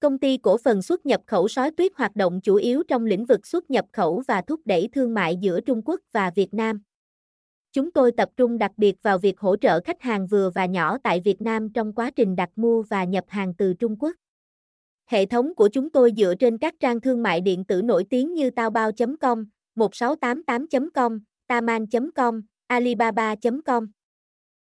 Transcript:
Công ty cổ phần xuất nhập khẩu sói tuyết hoạt động chủ yếu trong lĩnh vực xuất nhập khẩu và thúc đẩy thương mại giữa Trung Quốc và Việt Nam. Chúng tôi tập trung đặc biệt vào việc hỗ trợ khách hàng vừa và nhỏ tại Việt Nam trong quá trình đặt mua và nhập hàng từ Trung Quốc. Hệ thống của chúng tôi dựa trên các trang thương mại điện tử nổi tiếng như taobao.com, 1688.com, taman.com, alibaba.com.